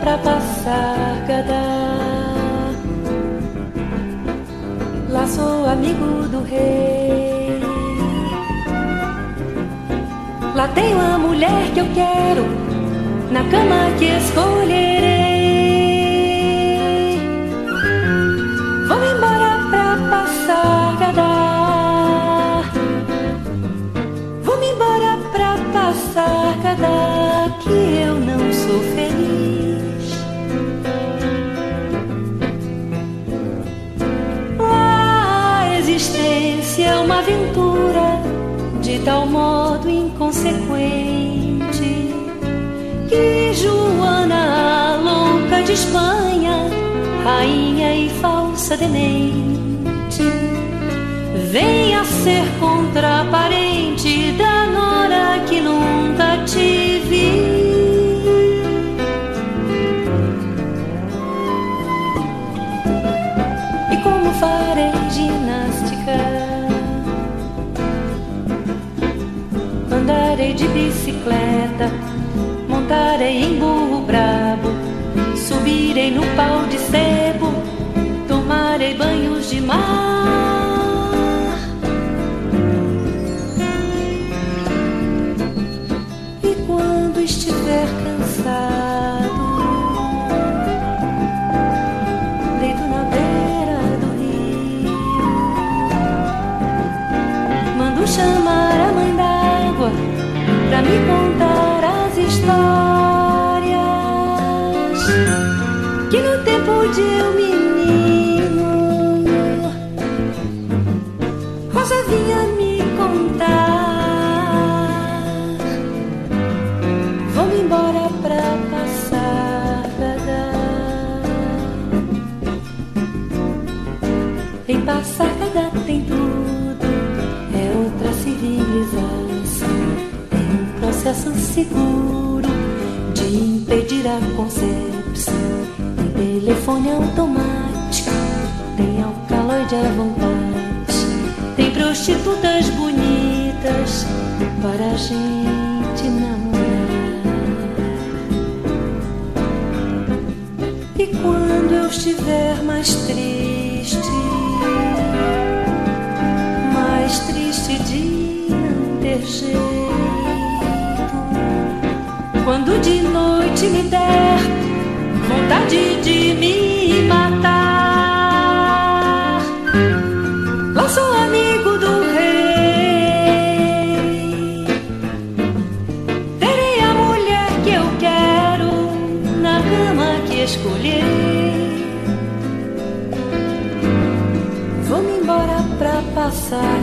pra passar cada. Lá sou amigo do rei. Lá tenho a mulher que eu quero, na cama que escolherei. Vou embora pra passar cada. Vou embora pra passar cada que eu não sou feliz. Existência é uma aventura de tal modo inconsequente que Joana, a louca de Espanha, rainha e falsa demente, venha ser contraparente da Andarei de bicicleta, montarei em burro brabo, subirei no pau de sebo, tomarei banhos de mar. E quando estiver cansado, me contar as histórias que no tempo de eu menino Rosa vinha me contar. Vou embora pra passar Em Passarada tem tudo, é outra civilização. Processo seguro de impedir a concepção. Tem telefone automático, tem alcaloide à vontade. Tem prostitutas bonitas para a gente namorar. E quando eu estiver mais triste, mais triste de não ter jeito, quando de noite me der vontade de me matar, lá sou amigo do rei. Terei a mulher que eu quero na cama que escolher. Vou-me embora pra passar